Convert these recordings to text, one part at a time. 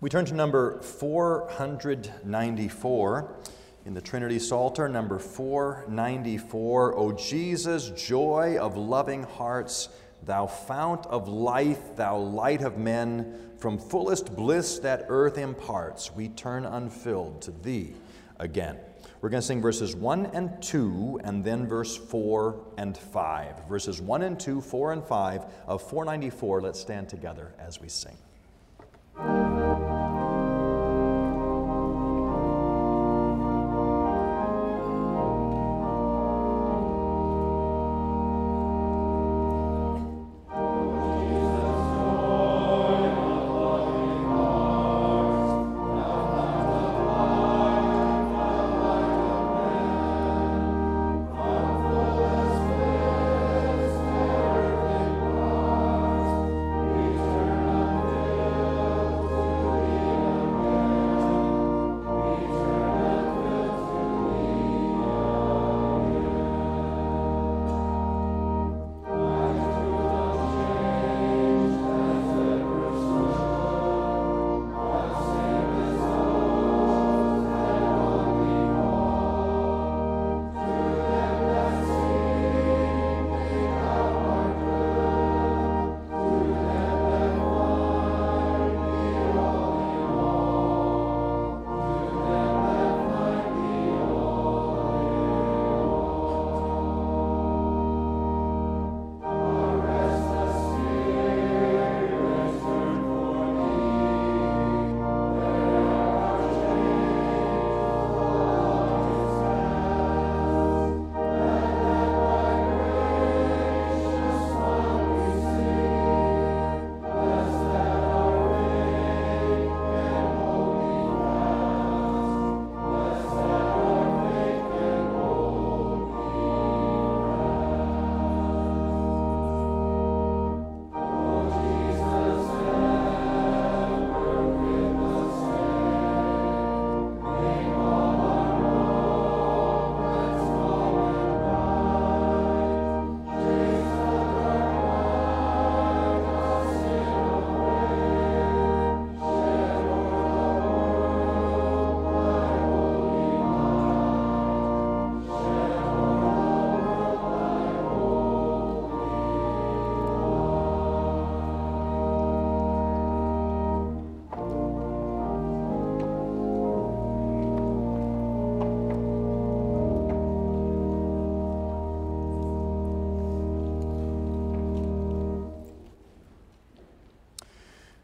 We turn to number 494 in the Trinity Psalter, number 494. O Jesus, joy of loving hearts, thou fount of life, thou light of men, from fullest bliss that earth imparts, we turn unfilled to thee again. We're going to sing verses 1 and 2, and then verse 4 and 5. Verses 1 and 2, 4 and 5 of 494. Let's stand together as we sing.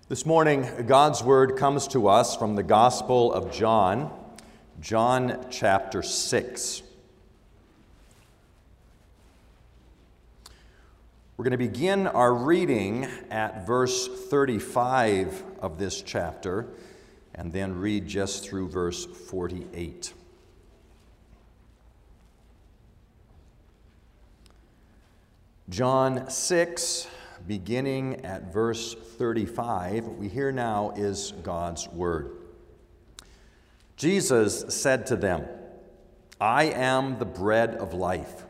This morning, God's word comes to us from the Gospel of John, John chapter 6. We're going to begin our reading at verse 35 of this chapter and then read just through verse 48. John 6, beginning at verse 35, what we hear now is God's word. Jesus said to them, I am the bread of life.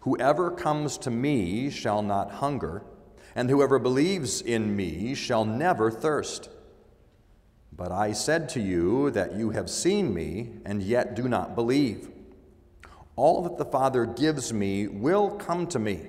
Whoever comes to me shall not hunger, and whoever believes in me shall never thirst. But I said to you that you have seen me, and yet do not believe. All that the Father gives me will come to me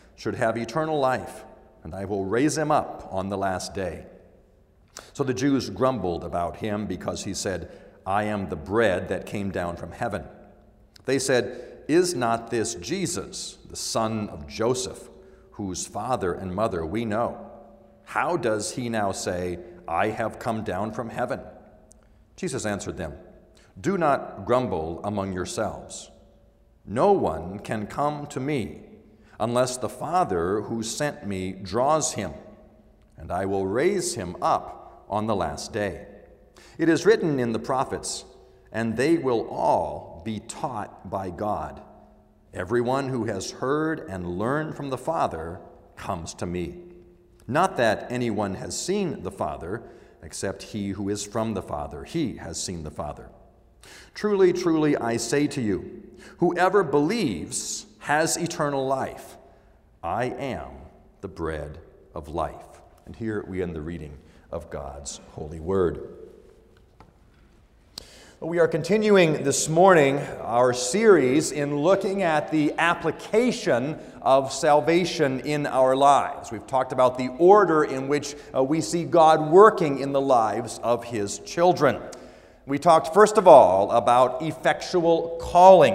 should have eternal life, and I will raise him up on the last day. So the Jews grumbled about him because he said, I am the bread that came down from heaven. They said, Is not this Jesus, the son of Joseph, whose father and mother we know? How does he now say, I have come down from heaven? Jesus answered them, Do not grumble among yourselves. No one can come to me unless the Father who sent me draws him, and I will raise him up on the last day. It is written in the prophets, and they will all be taught by God. Everyone who has heard and learned from the Father comes to me. Not that anyone has seen the Father, except he who is from the Father. He has seen the Father. Truly, truly, I say to you, whoever believes has eternal life. I am the bread of life. And here we end the reading of God's holy word. We are continuing this morning our series in looking at the application of salvation in our lives. We've talked about the order in which uh, we see God working in the lives of His children. We talked, first of all, about effectual calling.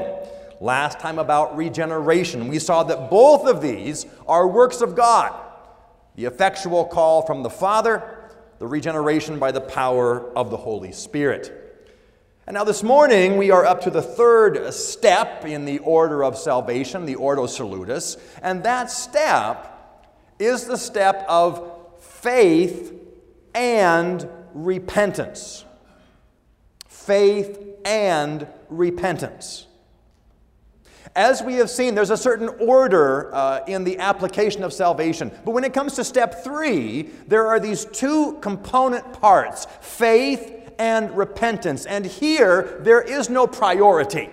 Last time about regeneration. We saw that both of these are works of God the effectual call from the Father, the regeneration by the power of the Holy Spirit. And now this morning we are up to the third step in the order of salvation, the Ordo Salutis, and that step is the step of faith and repentance. Faith and repentance. As we have seen, there's a certain order uh, in the application of salvation. But when it comes to step three, there are these two component parts faith and repentance. And here, there is no priority.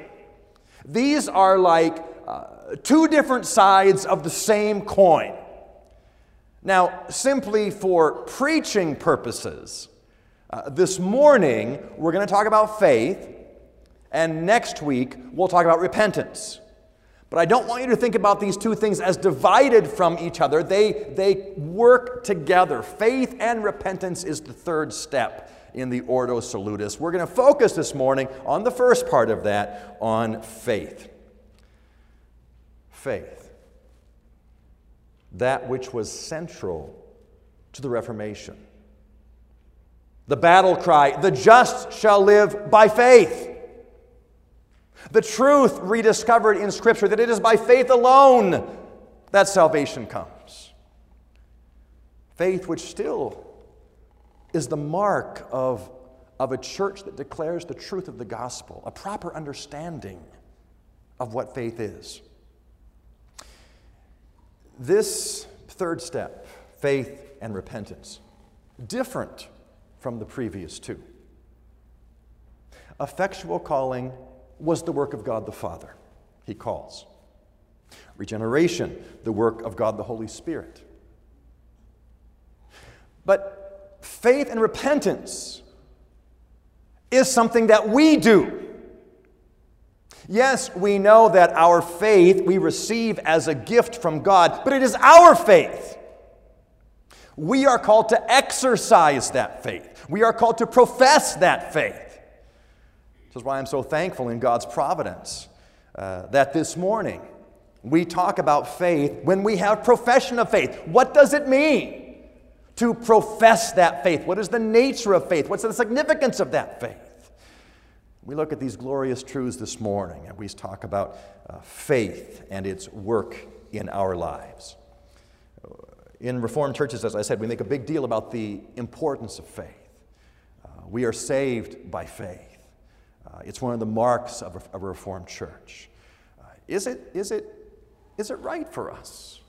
These are like uh, two different sides of the same coin. Now, simply for preaching purposes, uh, this morning we're going to talk about faith, and next week we'll talk about repentance. But I don't want you to think about these two things as divided from each other. They, they work together. Faith and repentance is the third step in the Ordo Salutis. We're going to focus this morning on the first part of that, on faith. Faith. That which was central to the Reformation. The battle cry, the just shall live by faith. The truth rediscovered in Scripture that it is by faith alone that salvation comes. Faith which still is the mark of, of a church that declares the truth of the gospel, a proper understanding of what faith is. This third step, faith and repentance, different from the previous two. Effectual calling was the work of God the Father. He calls. Regeneration, the work of God the Holy Spirit. But faith and repentance is something that we do. Yes, we know that our faith we receive as a gift from God, but it is our faith. We are called to exercise that faith. We are called to profess that faith. This is why I'm so thankful in God's providence uh, that this morning we talk about faith when we have profession of faith. What does it mean? to profess that faith. What is the nature of faith? What's the significance of that faith? We look at these glorious truths this morning and we talk about uh, faith and its work in our lives. In Reformed churches, as I said, we make a big deal about the importance of faith. Uh, we are saved by faith. Uh, it's one of the marks of a, a Reformed church. Uh, is, it, is, it, is it right for us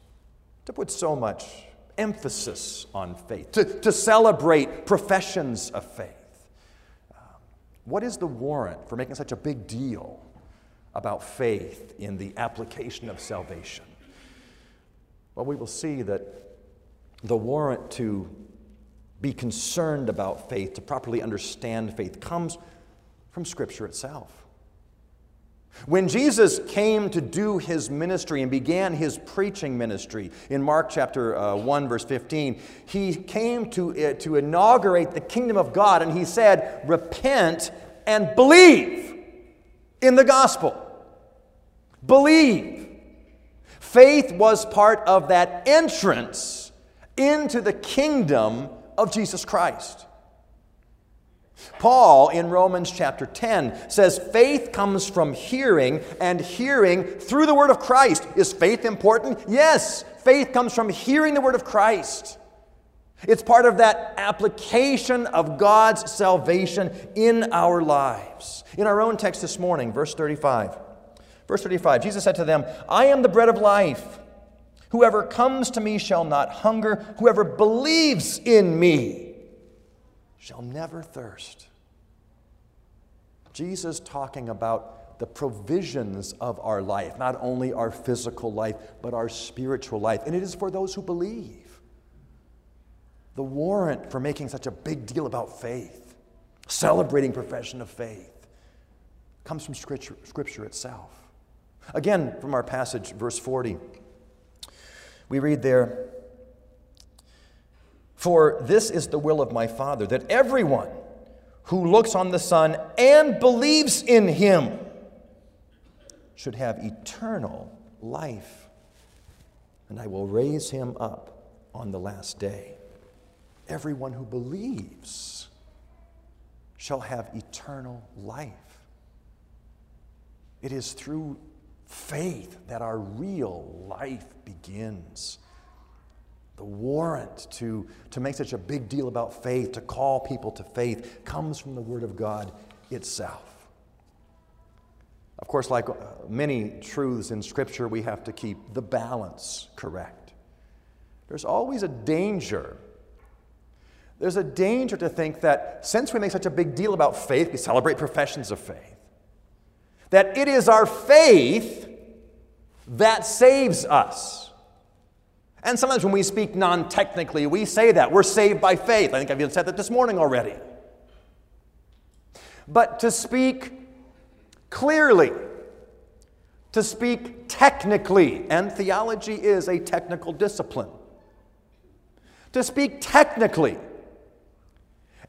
to put so much emphasis on faith, to, to celebrate professions of faith. Um, what is the warrant for making such a big deal about faith in the application of salvation? Well, we will see that the warrant to be concerned about faith, to properly understand faith, comes from Scripture itself. When Jesus came to do his ministry and began his preaching ministry in Mark chapter uh, 1, verse 15, he came to, uh, to inaugurate the kingdom of God and he said, Repent and believe in the gospel. Believe. Faith was part of that entrance into the kingdom of Jesus Christ. Paul in Romans chapter 10 says faith comes from hearing, and hearing through the word of Christ. Is faith important? Yes, faith comes from hearing the word of Christ. It's part of that application of God's salvation in our lives. In our own text this morning, verse 35. Verse 35, Jesus said to them, I am the bread of life. Whoever comes to me shall not hunger. Whoever believes in me shall never thirst. Jesus talking about the provisions of our life, not only our physical life, but our spiritual life. And it is for those who believe. The warrant for making such a big deal about faith, celebrating profession of faith, comes from Scripture, scripture itself. Again, from our passage, verse 40, we read there, For this is the will of my Father, that everyone who looks on the Son and believes in him should have eternal life, and I will raise him up on the last day. Everyone who believes shall have eternal life. It is through faith that our real life begins. The warrant to, to make such a big deal about faith, to call people to faith, comes from the Word of God itself. Of course, like uh, many truths in Scripture, we have to keep the balance correct. There's always a danger. There's a danger to think that since we make such a big deal about faith, we celebrate professions of faith, that it is our faith that saves us. And sometimes when we speak non technically, we say that. We're saved by faith. I think I've even said that this morning already. But to speak clearly, to speak technically, and theology is a technical discipline. To speak technically,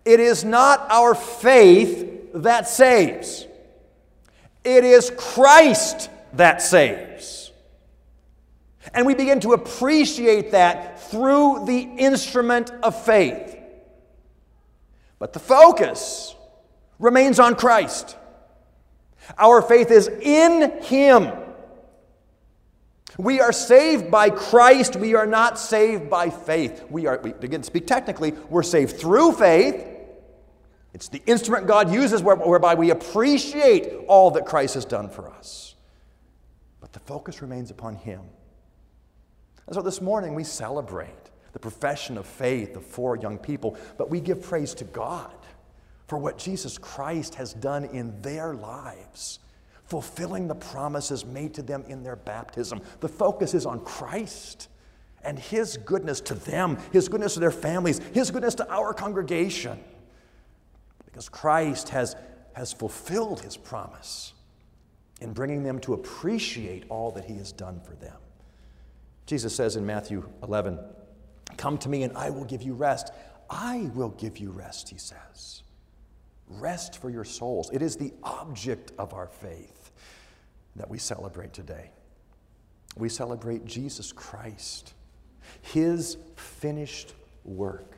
it is not our faith that saves. It is Christ that saves. And we begin to appreciate that through the instrument of faith. But the focus remains on Christ. Our faith is in Him. We are saved by Christ. We are not saved by faith. We are, we, again, speak technically, we're saved through faith. It's the instrument God uses whereby we appreciate all that Christ has done for us. But the focus remains upon Him. And so this morning we celebrate the profession of faith of four young people, but we give praise to God for what Jesus Christ has done in their lives, fulfilling the promises made to them in their baptism. The focus is on Christ and His goodness to them, His goodness to their families, His goodness to our congregation because Christ has, has fulfilled his promise in bringing them to appreciate all that he has done for them. Jesus says in Matthew 11, Come to me and I will give you rest. I will give you rest, he says. Rest for your souls. It is the object of our faith that we celebrate today. We celebrate Jesus Christ, his finished work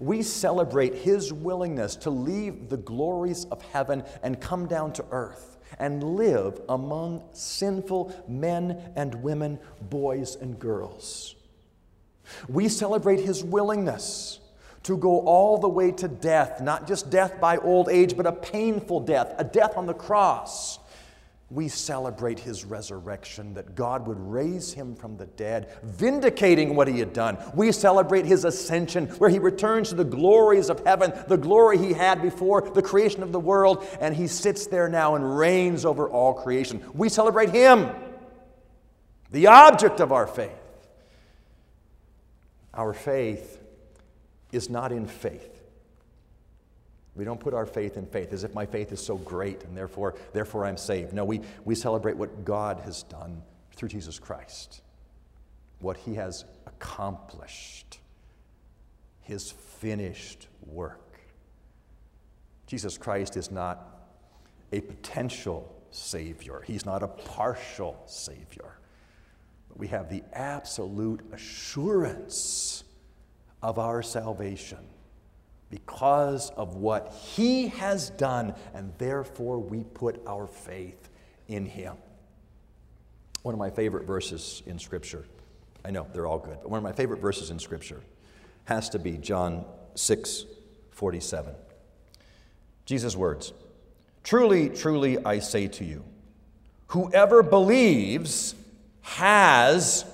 we celebrate his willingness to leave the glories of heaven and come down to earth and live among sinful men and women, boys and girls. We celebrate his willingness to go all the way to death, not just death by old age, but a painful death, a death on the cross we celebrate his resurrection, that God would raise him from the dead, vindicating what he had done. We celebrate his ascension, where he returns to the glories of heaven, the glory he had before the creation of the world, and he sits there now and reigns over all creation. We celebrate him, the object of our faith. Our faith is not in faith. We don't put our faith in faith as if my faith is so great and therefore, therefore I'm saved. No, we, we celebrate what God has done through Jesus Christ, what he has accomplished, his finished work. Jesus Christ is not a potential Savior, he's not a partial Savior. But we have the absolute assurance of our salvation because of what he has done, and therefore we put our faith in him. One of my favorite verses in Scripture, I know they're all good, but one of my favorite verses in Scripture has to be John 6 47. Jesus' words Truly, truly, I say to you, whoever believes has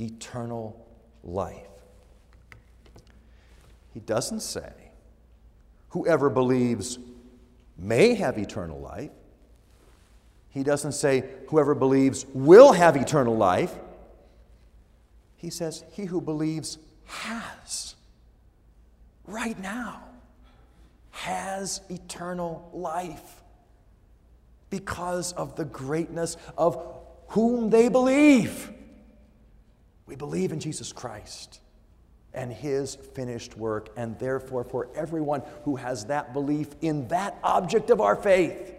eternal life. He doesn't say, whoever believes may have eternal life. He doesn't say, whoever believes will have eternal life. He says, he who believes has, right now, has eternal life because of the greatness of whom they believe. We believe in Jesus Christ and his finished work, and therefore, for everyone who has that belief in that object of our faith,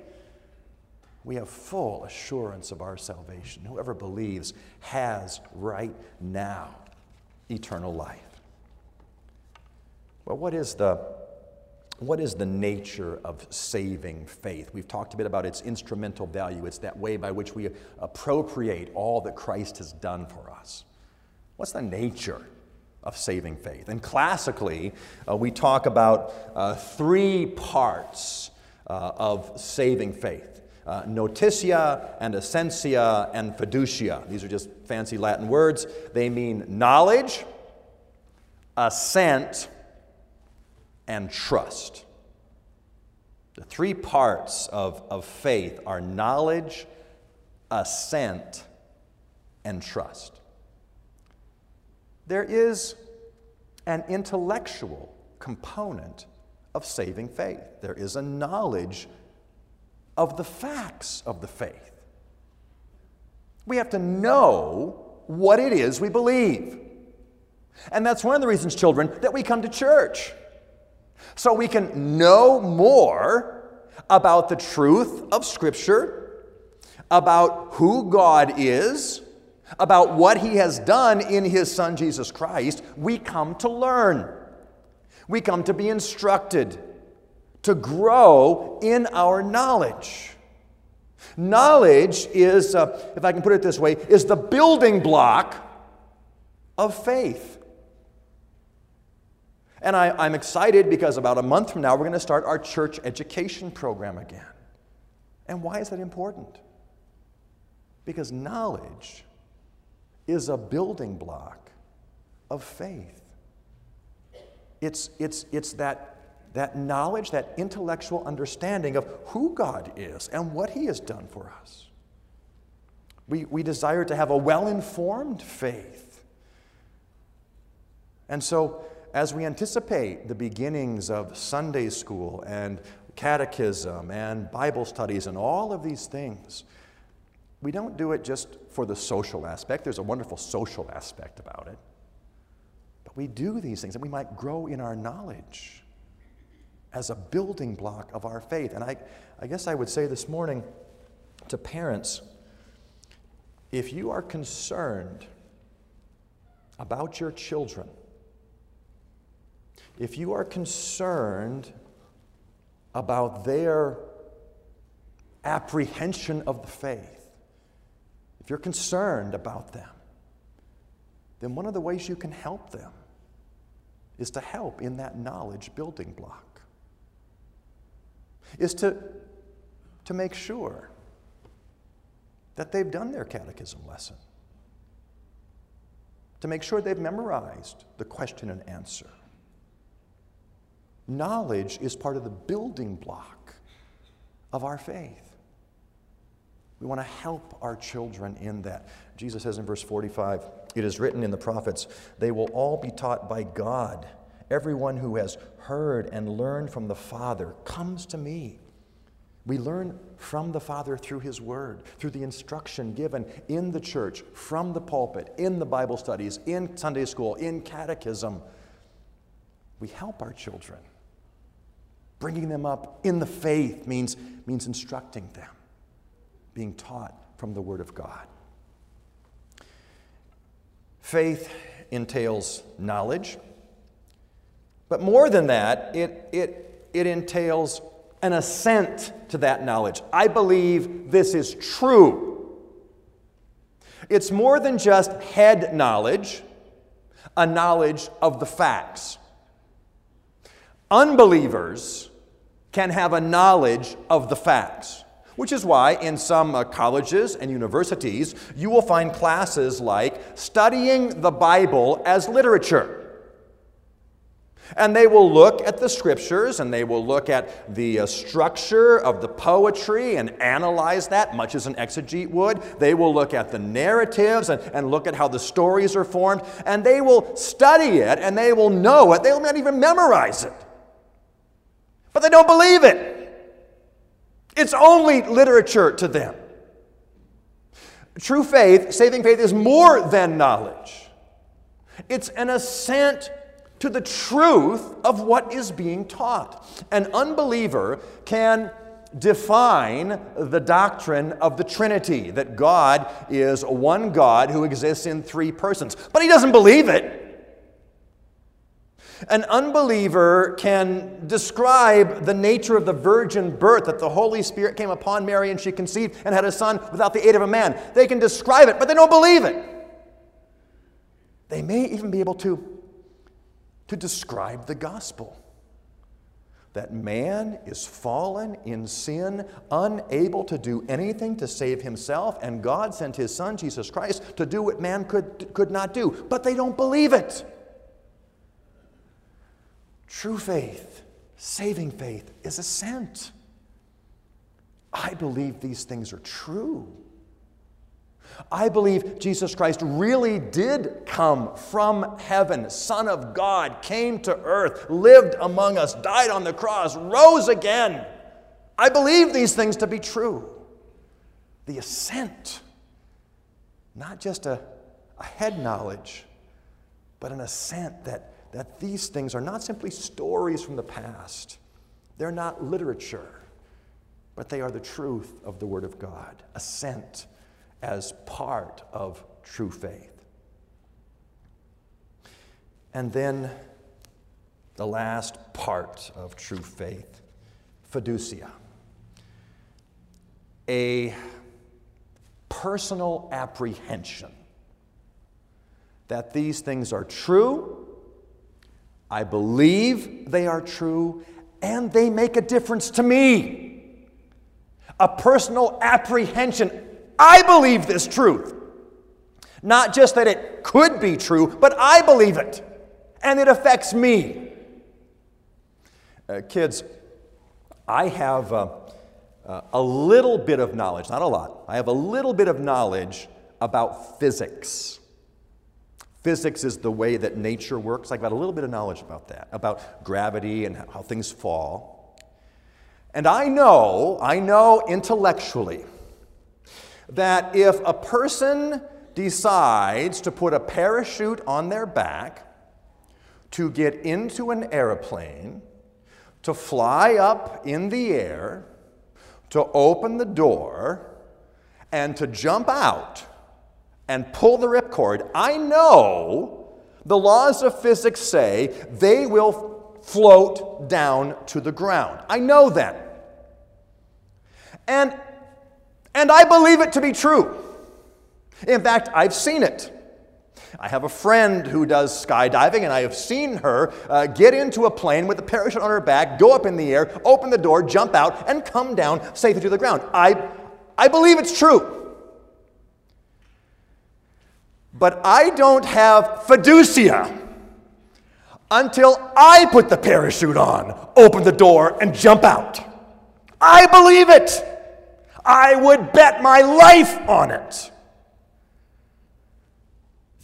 we have full assurance of our salvation. Whoever believes has right now eternal life. Well, what is the what is the nature of saving faith? We've talked a bit about its instrumental value. It's that way by which we appropriate all that Christ has done for us. What's the nature of saving faith? And classically, uh, we talk about uh, three parts uh, of saving faith uh, notitia and assensus and fiducia. These are just fancy Latin words. They mean knowledge, assent, and trust. The three parts of, of faith are knowledge, assent, and trust. There is an intellectual component of saving faith. There is a knowledge of the facts of the faith. We have to know what it is we believe. And that's one of the reasons, children, that we come to church. So we can know more about the truth of Scripture, about who God is, about what He has done in His Son Jesus Christ. We come to learn, we come to be instructed to grow in our knowledge. Knowledge is, uh, if I can put it this way, is the building block of faith. And I, I'm excited because about a month from now, we're going to start our church education program again. And why is that important? Because knowledge is a building block of faith. It's, it's, it's that that knowledge, that intellectual understanding of who God is and what He has done for us. We, we desire to have a well informed faith. And so, as we anticipate the beginnings of Sunday school and catechism and Bible studies and all of these things, we don't do it just for the social aspect. There's a wonderful social aspect about it. But we do these things that we might grow in our knowledge as a building block of our faith. And I, I guess I would say this morning to parents if you are concerned about your children, if you are concerned about their apprehension of the faith, if you're concerned about them, then one of the ways you can help them is to help in that knowledge building block is to, to make sure that they've done their catechism lesson, to make sure they've memorized the question and answer. Knowledge is part of the building block of our faith. We want to help our children in that. Jesus says in verse 45, It is written in the prophets, they will all be taught by God. Everyone who has heard and learned from the Father comes to me. We learn from the Father through His Word, through the instruction given in the church, from the pulpit, in the Bible studies, in Sunday school, in catechism. We help our children. Bringing them up in the faith means, means instructing them, being taught from the Word of God. Faith entails knowledge, but more than that, it, it, it entails an assent to that knowledge. I believe this is true. It's more than just head knowledge. a knowledge of the facts. Unbelievers can have a knowledge of the facts, which is why in some uh, colleges and universities you will find classes like studying the Bible as literature. And they will look at the scriptures and they will look at the uh, structure of the poetry and analyze that, much as an exegete would. They will look at the narratives and, and look at how the stories are formed. And they will study it and they will know it. They will not even memorize it. But they don't believe it. It's only literature to them. True faith, saving faith, is more than knowledge. It's an assent to the truth of what is being taught. An unbeliever can define the doctrine of the Trinity, that God is one God who exists in three persons, but he doesn't believe it. An unbeliever can describe the nature of the virgin birth, that the Holy Spirit came upon Mary and she conceived and had a son without the aid of a man. They can describe it, but they don't believe it. They may even be able to to describe the gospel. That man is fallen in sin, unable to do anything to save himself, and God sent his son, Jesus Christ, to do what man could, could not do. But they don't believe it. True faith, saving faith, is assent. I believe these things are true. I believe Jesus Christ really did come from heaven, Son of God, came to earth, lived among us, died on the cross, rose again. I believe these things to be true. The assent, not just a, a head knowledge, but an assent that, that these things are not simply stories from the past, they're not literature, but they are the truth of the Word of God. Assent as part of true faith. And then the last part of true faith, fiducia, a personal apprehension that these things are true, I believe they are true, and they make a difference to me. A personal apprehension I believe this truth. Not just that it could be true, but I believe it. And it affects me. Uh, kids, I have uh, uh, a little bit of knowledge, not a lot, I have a little bit of knowledge about physics. Physics is the way that nature works. I've got a little bit of knowledge about that, about gravity and how things fall. And I know, I know intellectually, that if a person decides to put a parachute on their back to get into an airplane, to fly up in the air, to open the door, and to jump out and pull the ripcord, I know the laws of physics say they will float down to the ground. I know that. And and I believe it to be true. In fact, I've seen it. I have a friend who does skydiving, and I have seen her uh, get into a plane with a parachute on her back, go up in the air, open the door, jump out, and come down safely to the ground. I, I believe it's true. But I don't have fiducia until I put the parachute on, open the door, and jump out. I believe it. I would bet my life on it.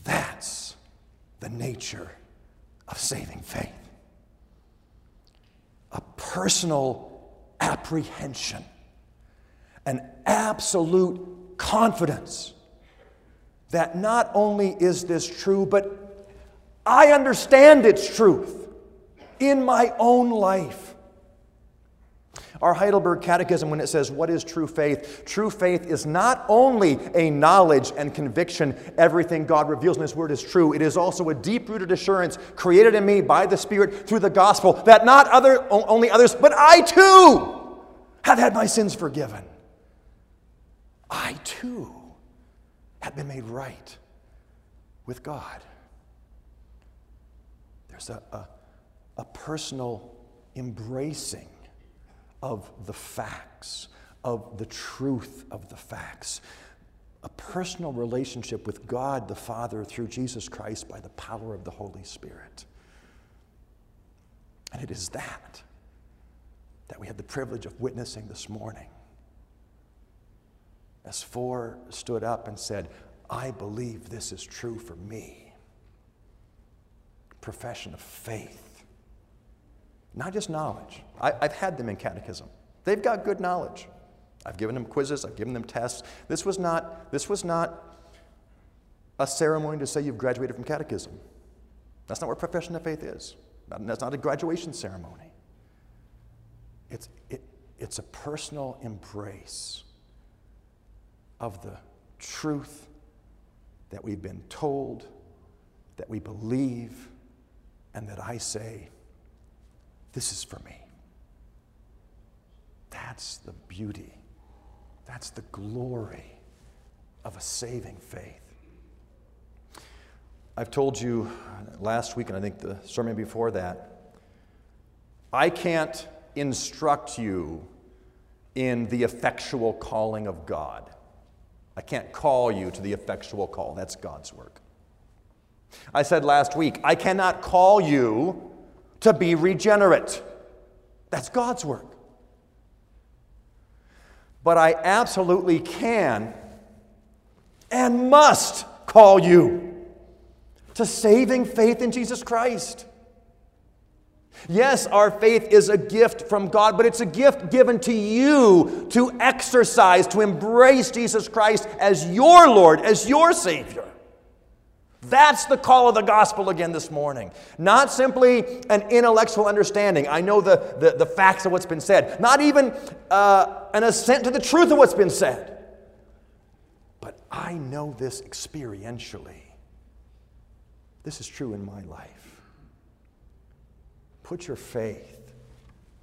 That's the nature of saving faith a personal apprehension, an absolute confidence that not only is this true, but I understand its truth in my own life. Our Heidelberg Catechism, when it says, What is true faith? True faith is not only a knowledge and conviction, everything God reveals in His Word is true, it is also a deep rooted assurance created in me by the Spirit through the gospel that not other, only others, but I too have had my sins forgiven. I too have been made right with God. There's a, a, a personal embracing of the facts, of the truth of the facts, a personal relationship with God the Father through Jesus Christ by the power of the Holy Spirit. And it is that that we had the privilege of witnessing this morning. As four stood up and said, I believe this is true for me. Profession of faith. Not just knowledge. I, have had them in catechism. They've got good knowledge. I've given them quizzes, I've given them tests. This was not, this was not a ceremony to say you've graduated from catechism. That's not what profession of faith is. That's not a graduation ceremony. It's, it, it's a personal embrace of the truth that we've been told, that we believe, and that I say, this is for me. That's the beauty, that's the glory of a saving faith. I've told you last week, and I think the sermon before that, I can't instruct you in the effectual calling of God. I can't call you to the effectual call. That's God's work. I said last week, I cannot call you to be regenerate. That's God's work. But I absolutely can and must call you to saving faith in Jesus Christ. Yes, our faith is a gift from God, but it's a gift given to you to exercise, to embrace Jesus Christ as your Lord, as your Savior. That's the call of the gospel again this morning. Not simply an intellectual understanding. I know the, the, the facts of what's been said. Not even uh, an assent to the truth of what's been said. But I know this experientially. This is true in my life. Put your faith,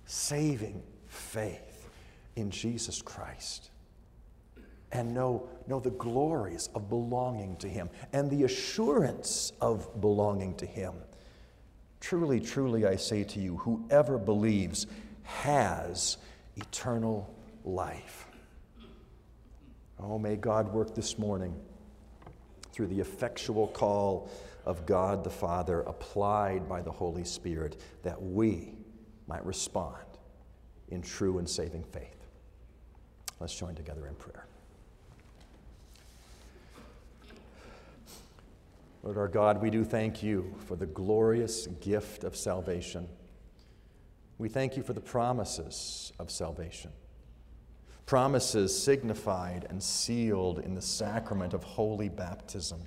saving faith, in Jesus Christ. And know, know the glories of belonging to Him and the assurance of belonging to Him. Truly, truly, I say to you, whoever believes has eternal life. Oh, may God work this morning through the effectual call of God the Father applied by the Holy Spirit that we might respond in true and saving faith. Let's join together in prayer. Lord our God, we do thank you for the glorious gift of salvation. We thank you for the promises of salvation. Promises signified and sealed in the sacrament of holy baptism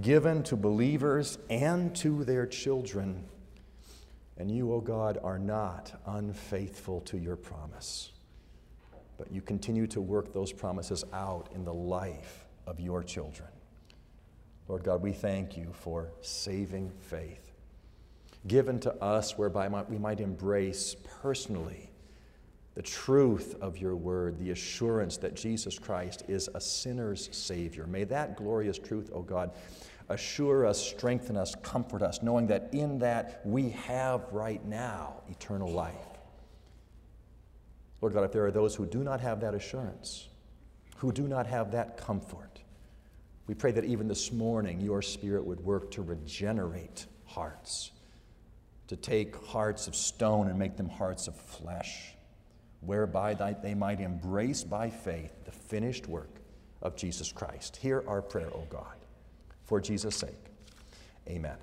given to believers and to their children. And you, O oh God, are not unfaithful to your promise, but you continue to work those promises out in the life of your children. Lord God, we thank you for saving faith given to us whereby we might embrace personally the truth of your word, the assurance that Jesus Christ is a sinner's Savior. May that glorious truth, O oh God, assure us, strengthen us, comfort us, knowing that in that we have right now eternal life. Lord God, if there are those who do not have that assurance, who do not have that comfort, we pray that even this morning your Spirit would work to regenerate hearts, to take hearts of stone and make them hearts of flesh whereby they might embrace by faith the finished work of Jesus Christ. Hear our prayer, O God. For Jesus' sake, amen.